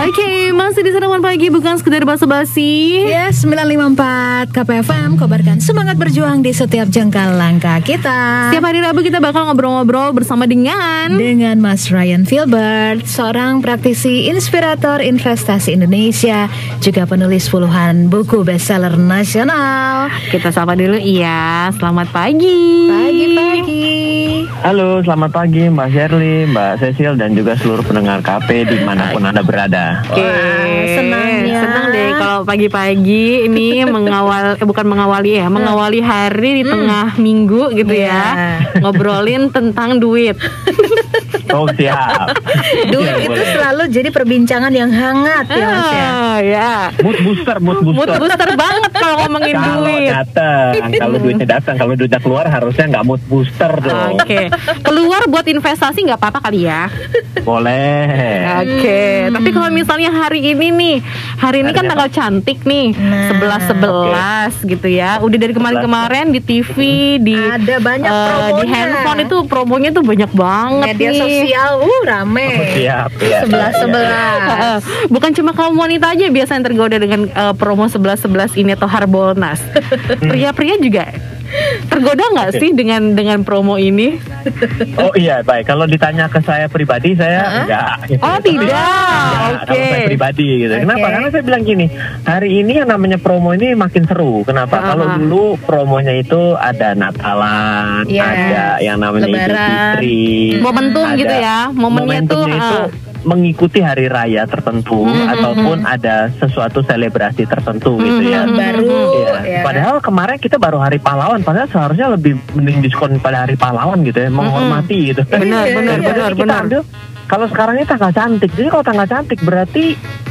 Oke, masih di Sarapan Pagi bukan sekedar basa-basi. Ya, 954 KPFM kabarkan semangat berjuang di setiap jengkal langkah kita. Setiap hari Rabu kita bakal ngobrol-ngobrol bersama dengan Dengan Mas Ryan Filbert, seorang praktisi inspirator investasi Indonesia, juga penulis puluhan buku bestseller nasional. kita sapa dulu iya. Selamat pagi. Pagi-pagi. Halo, selamat pagi Mbak Shirley, Mbak Cecil, dan juga seluruh pendengar KP di mana pun Anda berada. Oke, Wah, senangnya. Senang deh kalau pagi-pagi ini mengawal eh, bukan mengawali ya, mengawali hari di tengah minggu gitu ya. Iya. Ngobrolin tentang duit. Oh, siap. Duit Iya, itu boleh. selalu jadi perbincangan yang hangat ya Mas ya. Ah, ya. Mood booster, mood Mood booster. booster banget kalau ngomongin Kalau duit. datang, kalau duitnya datang, kalau duitnya keluar harusnya nggak mood booster dong. Oke, keluar buat investasi nggak apa-apa kali ya. Boleh. Oke, tapi kalau misalnya hari ini nih, hari ini kan Hari tanggal cantik nih, Nah, sebelas sebelas gitu ya. Udah dari kemarin-kemarin di TV, di Ada banyak di promonya. handphone itu promonya tuh banyak banget Media nih. sosial, uh rame. Oh, siap, ya. Sebelas sebelas. Bukan cuma kaum wanita aja biasa yang tergoda dengan eh, promo 11-11 ini atau Harbolnas. Pria-pria juga tergoda nggak sih dengan dengan promo ini? Oh iya, baik. Kalau ditanya ke saya pribadi, saya enggak. gitu. Oh, tidak. Enggak, Oke. Kalau saya pribadi gitu. Kenapa? Oke. Karena saya bilang gini, hari ini yang namanya promo ini makin seru. Kenapa? Ah. Kalau dulu promonya itu ada Natalan, Iya. ada yang namanya Idul Lebaran. Fitri. Momentum ada- gitu ya. Momennya tuh, itu ah. Mengikuti hari raya tertentu Hmm, hmm, ataupun ada sesuatu selebrasi tertentu gitu ya. Hmm, Baru Iya. ya. Padahal kemarin kita baru hari pahlawan, padahal seharusnya lebih mending diskon pada hari pahlawan gitu ya, menghormati gitu. Benar, Iya, benar, iya. benar, Kita benar. ambil kalau sekarang ini tanggal cantik. Jadi kalau tanggal cantik berarti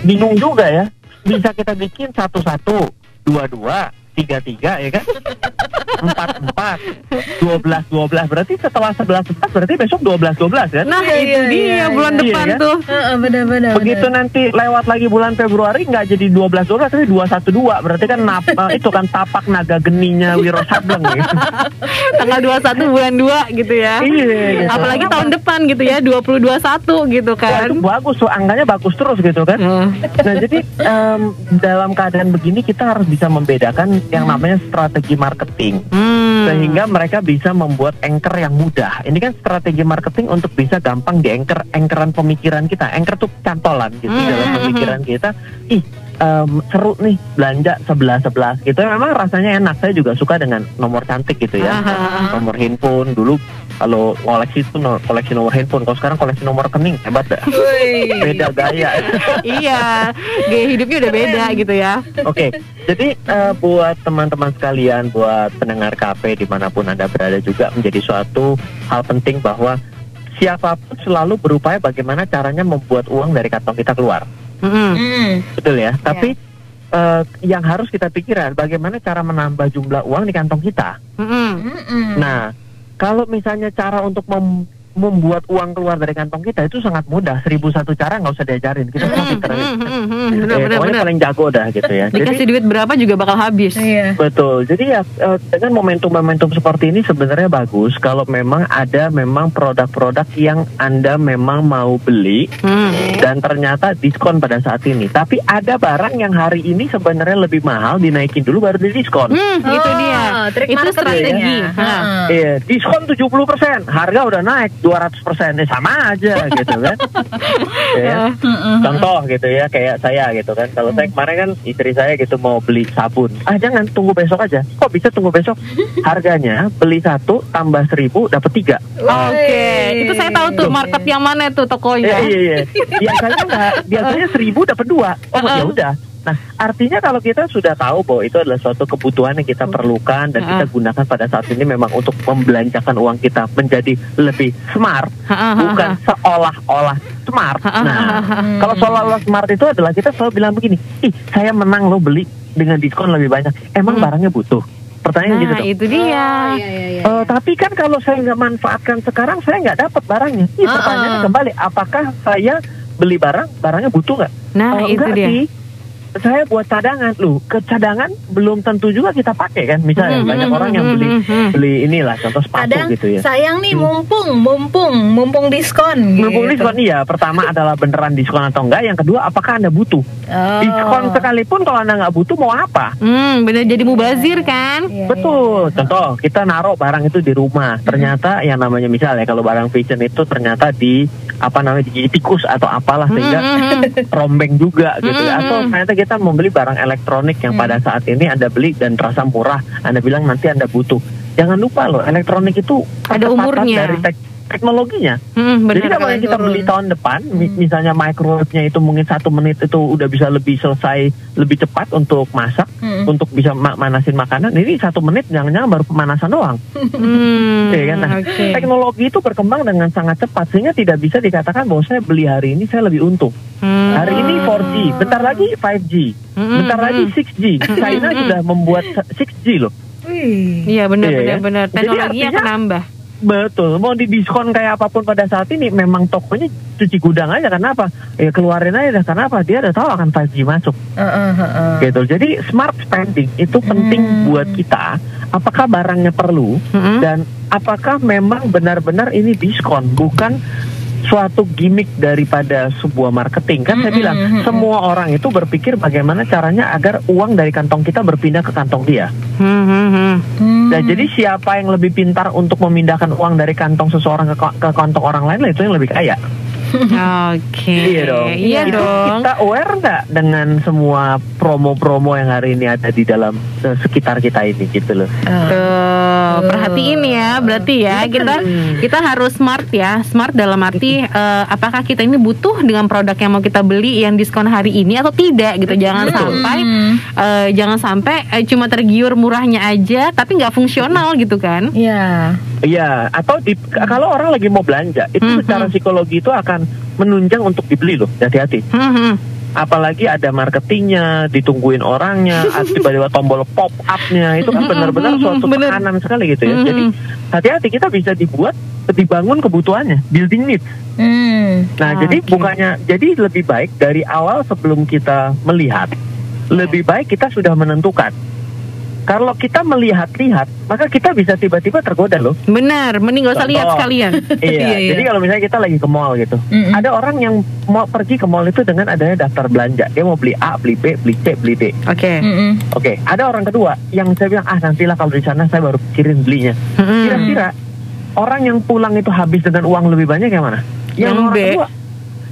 bingung juga ya. Bisa kita bikin satu-satu, dua-dua, tiga-tiga ya kan? Empat-empat, dua-belas, dua-belas. Berarti setelah sebelas sebelas berarti besok dua belas dua belas kan? Nah, Iya, itu iya, dia iya, bulan iya. depan Iya, kan? tuh. Heeh, benar-benar. Begitu nanti lewat lagi bulan Februari nggak jadi 12 12 tapi 212 berarti kan nap, itu kan tapak naga geninya Wiro Sableng gitu. Tanggal 21 bulan 2 gitu ya. Iya, gitu. Apalagi tahun depan gitu ya, 2021 gitu Wah, kan. itu bagus tuh angkanya bagus terus gitu kan. Nah, Nah jadi em, dalam keadaan begini kita harus bisa membedakan yang namanya strategi marketing Hmm. sehingga mereka bisa membuat anchor yang mudah. Ini kan strategi marketing untuk bisa gampang di anchor anchoran pemikiran kita. Anchor tuh cantolan gitu Hmm. dalam pemikiran kita. Ih em, seru nih belanja sebelas sebelas gitu. Memang rasanya enak. Saya juga suka dengan nomor cantik gitu ya. Ah, ah, ah. Nomor handphone dulu kalau koleksi itu no- koleksi nomor handphone. Kalau sekarang koleksi nomor rekening hebat dah. Beda gaya. iya, gaya hidupnya udah beda gitu ya. Oke, jadi eh, buat teman-teman sekalian, buat pendengar KP di mana pun anda berada juga menjadi suatu hal penting bahwa siapa pun selalu berupaya bagaimana caranya membuat uang dari kantong kita keluar, Mm-mm. Hmm. betul ya. Tapi eh, yang harus kita pikirkan bagaimana cara menambah jumlah uang di kantong kita. Mm-mm. Nah, kalau misalnya cara untuk mem- membuat uang keluar dari kantong kita itu sangat mudah. Seribu satu cara nggak usah diajarin. Kita pinter. Mm, mm, mm, mm. Eh, Benar, benar, pokoknya benar. paling jago dah gitu ya. Jadi Dikasih duit berapa juga bakal habis. Iya. Betul. Jadi ya eh, dengan momentum-momentum seperti ini sebenarnya bagus kalau memang ada memang produk-produk yang Anda memang mau beli Hmm. dan ternyata diskon pada saat ini. Tapi ada barang yang hari ini sebenarnya lebih mahal dinaikin dulu baru di diskon. Hmm, itu Oh, dia. trik Itu strategi. ya. Nah. Heeh. Iya, diskon 70%, harga udah naik 200%. Eh, sama aja gitu kan. Ya. Contoh gitu ya kayak saya gitu kan. Kalau saya kemarin kan istri saya gitu mau beli sabun. Ah jangan tunggu besok aja. Kok bisa tunggu besok? Harganya beli satu tambah seribu dapat tiga. Oke, itu saya tahu tuh market yang mana tuh Iya tokonya. iya iya. Biasanya enggak. Biasanya seribu dapat dua. Oh ya udah. Nah, artinya kalau kita sudah tahu bahwa itu adalah suatu kebutuhan yang kita perlukan dan kita gunakan pada saat ini memang untuk membelanjakan uang kita menjadi lebih smart, bukan seolah-olah smart. Nah, kalau seolah-olah smart itu adalah kita selalu bilang begini, ih saya menang lo beli dengan diskon lebih banyak. Emang barangnya butuh? Pertanyaan gitu Nah, dong. itu dia. Oh, iya, iya, iya. Eh, tapi kan kalau saya nggak manfaatkan sekarang, saya nggak dapat barangnya. Ih, Ah, pertanyaannya kembali, apakah saya beli barang, barangnya butuh nggak? Nah, Kalau itu enggak dia. sih, saya buat cadangan lu ke cadangan belum tentu juga kita pakai kan misalnya Hmm, banyak hmm, orang yang hmm, beli hmm, hmm. beli inilah contoh sepatu Kadang gitu ya sayang nih Hmm. mumpung, mumpung, mumpung diskon. Mumpung gitu. diskon iya pertama adalah beneran diskon atau enggak yang kedua apakah anda butuh Oh. diskon sekalipun kalau anda nggak butuh mau apa Hmm, bener jadi mubazir kan? Iya, Betul, contoh kita naruh barang itu di rumah, ternyata yang namanya misalnya kalau barang fashion itu ternyata di apa namanya di tikus atau apalah sehingga Hmm, rombeng juga gitu ya. Atau ternyata kita membeli barang elektronik yang Mm. pada saat ini Anda beli dan terasa murah, Anda bilang nanti Anda butuh. Jangan lupa loh, elektronik itu Ada umurnya. dari tek- teknologinya. Hmm, Jadi bener. kalau yang kita turun. beli tahun depan, Hmm. misalnya microwave-nya itu mungkin satu menit itu udah bisa lebih selesai lebih cepat untuk masak, Mm. untuk bisa ma- manasin makanan. Ini satu menit jangan-jangan baru pemanasan doang. Hmm, Iya kan? Nah, oke. Teknologi itu berkembang dengan sangat cepat sehingga tidak bisa dikatakan bahwa saya beli hari ini saya lebih untung. Hmm. Hari ini 4G, bentar lagi 5G, Hmm, bentar hmm, lagi hmm. 6G. China sudah membuat 6G loh. Iya benar Iya, benar ya. benar. Jadi Teknologinya artinya- akan nambah. Betul, mau didiskon kayak apa pun pada saat ini memang tokonya cuci gudang aja karena apa? Ya keluarin aja karena apa? Dia udah tahu akan 5G masuk Heeh, heeh. gitu. Jadi smart spending itu penting Hmm. buat kita. Apakah barangnya perlu Hmm. dan apakah memang benar-benar ini diskon bukan suatu gimmick daripada sebuah marketing kan saya bilang mm-mm. semua orang itu berpikir bagaimana caranya agar uang dari kantong kita berpindah ke kantong dia Hmm, hmm, hmm. Hmm. dan jadi siapa yang lebih pintar untuk memindahkan uang dari kantong seseorang ke, ke kantong orang lain lah itu yang lebih kaya Oke. Iya dong. Iya Itu dong. Kita aware nggak dengan semua promo-promo yang hari ini ada di dalam eh, sekitar kita ini gitu loh. Tuh, perhatiin ya, berarti ya kita kita harus smart ya. Smart dalam arti eh, apakah kita ini butuh dengan produk yang mau kita beli yang diskon hari ini atau tidak gitu. Jangan Betul. sampai Hmm. eh, jangan sampai eh, cuma tergiur murahnya aja tapi nggak fungsional gitu kan. Iya. Iya, atau di, kalau orang lagi mau belanja, itu Hmm, secara hmm. psikologi itu akan menunjang untuk dibeli loh. Hati-hati. Hmm, hmm. Apalagi ada marketingnya, ditungguin orangnya, tiba-tiba tombol pop up-nya itu kan benar-benar suatu Bener. tekanan sekali gitu ya. Hmm. Jadi hati-hati kita bisa dibuat dibangun kebutuhannya, building needs. Hmm. Nah, Oke. jadi bukannya jadi lebih baik dari awal sebelum kita melihat, lebih baik kita sudah menentukan. Kalau kita melihat-lihat, maka kita bisa tiba-tiba tergoda loh. Benar, mending gak usah lihat sekalian. iya, Iya, iya. jadi kalau misalnya kita lagi ke mall gitu, Mm-mm. ada orang yang mau pergi ke mall itu dengan adanya daftar belanja. Dia mau beli A, beli B, beli C, beli D. Oke. Mm-mm. Oke, ada orang kedua yang saya bilang ah nantilah kalau di sana saya baru pikirin belinya. Hmm. Kira-kira orang yang pulang itu habis dengan uang lebih banyak yang mana? Yang orang B. kedua.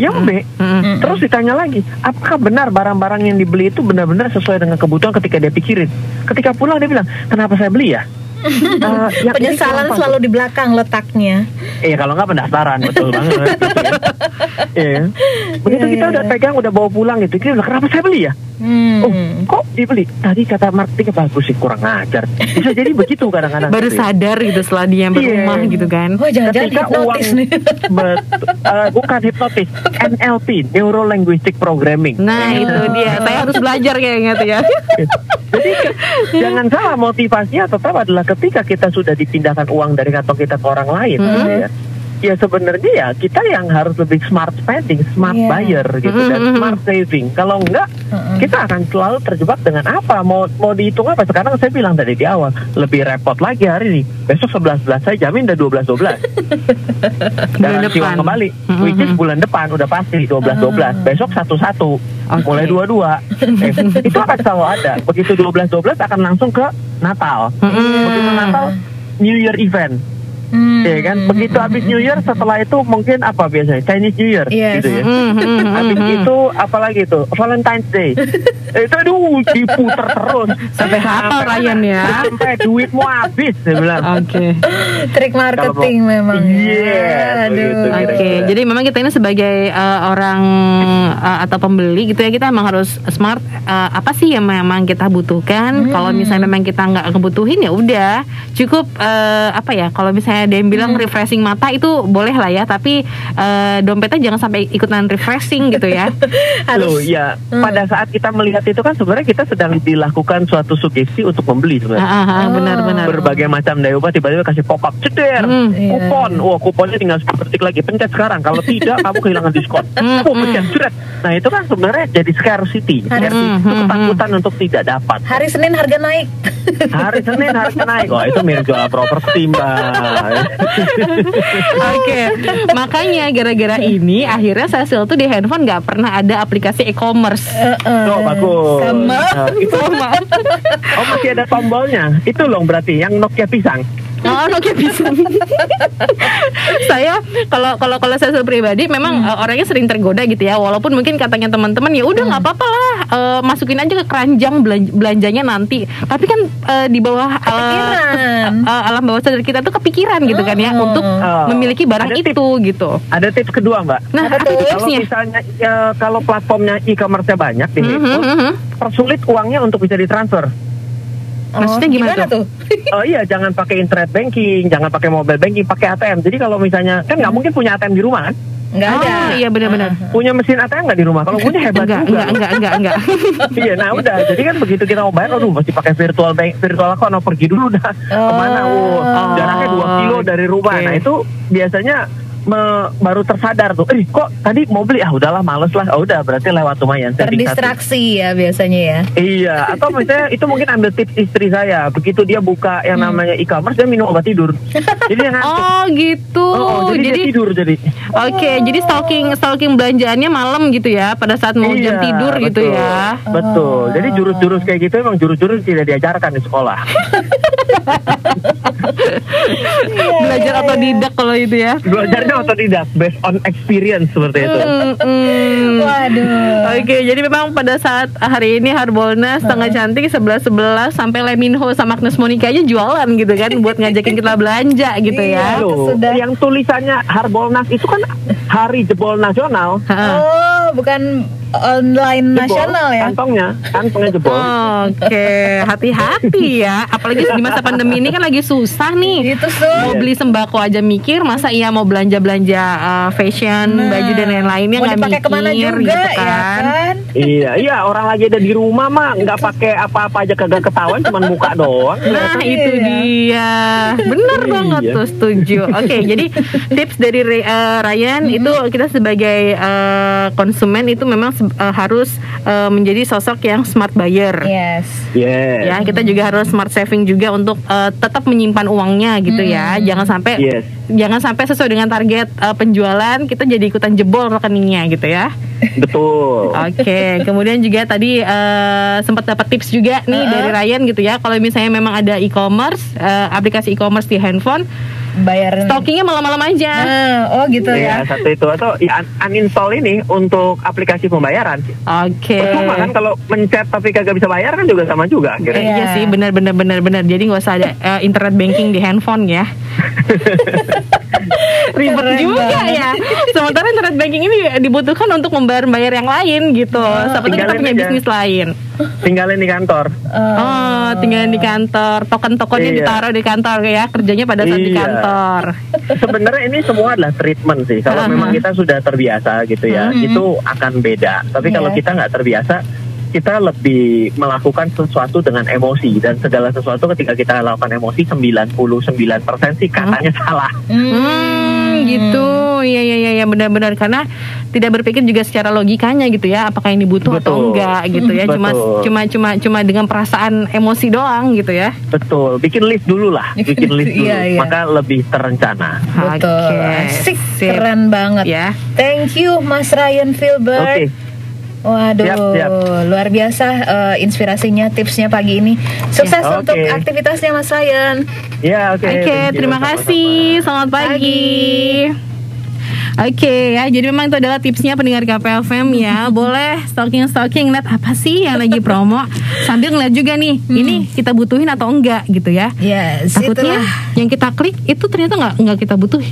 Yang B. Hmm. Mm-mm. Terus ditanya lagi, apakah benar barang-barang yang dibeli itu benar-benar sesuai dengan kebutuhan ketika dia pikirin? Ketika pulang dia bilang, kenapa saya beli ya? Eh, ini Penyesalan selalu di belakang letaknya. Iya kalau nggak pendaftaran betul banget. ya. Iya. Begitu Iya, kita iya, udah pegang udah bawa pulang gitu, bilang kenapa saya beli ya? Hmm. Oh, kok dibeli? Tadi kata marketingnya bagus sih, kurang ajar. Bisa jadi begitu kadang-kadang. Baru gitu sadar gitu setelah dia berumah gitu kan. Oh jangan-jangan Ketika hipnotis uang- nih. Bet- eh, bukan hipnotis, NLP, Neuro Linguistic Programming. Nah itu dia, saya harus belajar kayaknya tuh ya. Jadi jangan salah motivasinya tetap adalah ketika kita sudah dipindahkan uang dari kantong kita ke orang lain, Hmm. gitu ya. Ya sebenarnya ya kita yang harus lebih smart spending, smart Iya. buyer gitu dan Hmm. smart saving. Kalau enggak Heeh. kita akan selalu terjebak dengan apa? Mau mau dihitung apa? Sekarang saya bilang tadi di awal lebih repot lagi hari ini. Besok 11 11 saya jamin udah 12 12. Bulan Garansi uang depan. kembali. Hmm, Which is hmm. bulan depan udah pasti 12 12. Besok 1 1. Oke. Mulai 22. Eh, itu akan selalu ada. Begitu 12 12 akan langsung ke Natal. Mm-mm. Begitu Natal New Year event. Hmm. Ya kan? Begitu habis New Year setelah itu mungkin apa biasanya? Chinese New Year Yes. gitu ya. Hmm, hmm, hmm, Habis hmm. itu apalagi itu Valentine's Day. Eh, itu aduh diputer terus Sampai hafal Ryan ya. Sampai duitmu habis saya bilang. Oke. Trik marketing Kalau mau- memang. ya. Yes, Aduh. Oke, Kira-kira. jadi memang kita ini sebagai uh, orang uh, atau pembeli gitu ya kita memang harus smart. uh, apa sih yang memang kita butuhkan? Hmm. Kalau misalnya memang kita nggak kebutuhin ya udah cukup uh, apa ya? Kalau misalnya misalnya ada yang bilang refreshing mata itu boleh lah ya, tapi eh, dompetnya jangan sampai ikutan refreshing gitu ya. Loh, ya pada saat kita melihat itu kan sebenarnya kita sedang dilakukan suatu sugesti untuk membeli Ah, sebenarnya. ah, ah, Benar-benar. Berbagai macam daya upah tiba-tiba kasih pop up ceder Hmm. Iya. kupon. Wah kuponnya tinggal 10 detik lagi pencet sekarang. Kalau tidak kamu kehilangan diskon. Hmm, oh pencet ceret nah itu kan sebenarnya jadi scarcity. Scarcity. Hmm, itu hmm, ketakutan untuk tidak dapat. Hari Senin harga naik. hari Senin harga naik. Wah itu mirip jual properti mbak Oke, makanya gara-gara ini akhirnya Cecil tuh di handphone nggak pernah ada aplikasi e-commerce. Oh bagus. Sama. Nah, itu oh masih ada tombolnya. Itu loh berarti yang Nokia pisang. Oh, oke bisa. saya kalau kalau kalau saya pribadi memang eh, orangnya sering tergoda gitu ya. Walaupun mungkin katanya teman-teman ya udah nggak apa-apa lah eh, masukin aja ke keranjang belan- belanjanya nanti. Tapi kan eh, di bawah Kepikiran. eh, alam bawah sadar kita tuh kepikiran gitu kan ya untuk Oh. memiliki barang Ada itu gitu. Ada tips kedua mbak. Nah, apa tuh? Kalau tipsnya? misalnya ya, kalau platformnya e-commerce banyak di Mhm, handphone, mhm. persulit uangnya untuk bisa ditransfer. Maksudnya gimana tuh? Oh iya, jangan pakai internet banking, jangan pakai mobile banking, pakai ATM. Jadi kalau misalnya kan nggak mungkin punya ATM di rumah kan? Enggak ada. Oh, iya benar-benar. Punya mesin ATM nggak di rumah? Kalau punya hebat Enggak, juga. enggak, enggak, enggak, enggak. iya, nah udah. Jadi kan begitu kita mau bayar, aduh mesti pakai virtual bank, virtual account, oh, pergi dulu dah ke mana? Oh, jaraknya 2 kilo dari rumah. Oke. Nah itu biasanya me- baru tersadar tuh. Eh kok tadi mau beli? Ah udahlah, males lah. Oh udah, berarti lewat lumayan. Terdistraksi ya biasanya ya. Iya, atau misalnya itu mungkin ambil tips istri saya. Begitu dia buka yang Hmm. namanya e-commerce, dia minum obat tidur. jadi ngantuk. Oh gitu. Oh, oh, jadi, dia jadi tidur jadi. Oke, jadi stalking stalking belanjaannya malam gitu ya, pada saat mau jam Iya, tidur gitu betul. ya. Betul. Jadi jurus-jurus kayak gitu emang jurus-jurus tidak diajarkan di sekolah. Belajar otodidak kalau itu ya. Belajarnya otodidak, based on experience seperti itu. Mm, mm. Waduh. Oke, jadi memang pada saat hari ini Harbolnas setengah cantik 11-11 sampai Leminho sama Agnes Monica aja jualan gitu kan buat ngajakin kita belanja gitu ya. Iya. Yang tulisannya Harbolnas itu kan Hari Jebol Nasional. Oh, bukan online Jebol, nasional ya? Kantongnya, kantongnya jebol. Oke, hati-hati ya. Apalagi di masa pandemi ini kan lagi susah nih. Itu tuh. Mau beli sembako aja mikir, masa iya mau belanja-belanja uh, fashion, Nah, baju dan lain-lainnya nggak dipakai mikir ke mana juga gitu ya kan. kan? iya, iya orang lagi ada di rumah mah nggak pakai apa-apa aja kagak ketahuan, cuman muka doang. Nah Iya. itu dia Bener Iya. banget tuh setuju Oke jadi tips dari eh, Ryan Mm-hmm. Itu kita sebagai eh, konsumen Itu memang eh, harus eh, menjadi sosok yang smart buyer Yes. Yes. Ya kita juga harus smart saving juga Untuk eh, tetap menyimpan uangnya gitu ya Mm-hmm. Jangan sampai Yes. Jangan sampai sesuai dengan target eh, penjualan Kita jadi ikutan jebol rekeningnya gitu ya Betul. Oke, kemudian juga tadi eh, sempat dapat tips juga nih Uh-uh. dari Ryan gitu ya. Kalau misalnya memang ada e-commerce, eh, aplikasi e-commerce di handphone, Bayaran. stalkingnya malam-malam aja. Nah, oh gitu Iya, ya. satu itu atau ya, un- uninstall ini untuk aplikasi pembayaran. Oke. Percuma kan kalau mencet tapi kagak bisa bayar kan juga sama juga akhirnya. Iya Iya. sih, benar-benar benar-benar. Jadi nggak usah ada eh, internet banking di handphone ya. Ribet juga ya. Sementara internet banking ini dibutuhkan untuk membayar-bayar yang lain gitu. Seperti kita tinggalin punya aja. bisnis lain. Tinggalin di kantor. Oh, tinggal di kantor. Token-tokennya Iya. ditaruh di kantor ya. Kerjanya pada saat di Iya. kantor. Sebenarnya ini semua adalah treatment sih. Kalau Uh-huh. memang kita sudah terbiasa gitu ya, Mhm. itu akan beda. Tapi Iya. kalau kita nggak terbiasa, kita lebih melakukan sesuatu dengan emosi dan segala sesuatu ketika kita lakukan emosi 99% sih katanya salah. Hmm, gitu. Iya iya iya ya, benar-benar karena tidak berpikir juga secara logikanya gitu ya, apakah ini butuh atau Betul. enggak gitu ya. Cuma Betul. cuma cuma cuma dengan perasaan emosi doang gitu ya. Betul, bikin list dulu lah, bikin list dulu, Iya, iya. maka lebih terencana. Betul. Sip. keren banget. Ya. Thank you Mas Ryan Filbert. Oke, Waduh, Siap, siap. luar biasa eh, inspirasinya, tipsnya pagi ini. Sukses Ya, untuk oke. aktivitasnya Mas Ryan. ya oke. Oke, thank you, terima sama-sama. kasih. Selamat pagi. Oke ya, jadi memang itu adalah tipsnya pendengar KPFM ya. Boleh stalking-stalking lihat apa sih yang lagi promo sambil ngeliat juga nih, ini kita butuhin atau enggak gitu ya. Yes, Takutnya itulah. yang kita klik itu ternyata nggak nggak kita butuhin.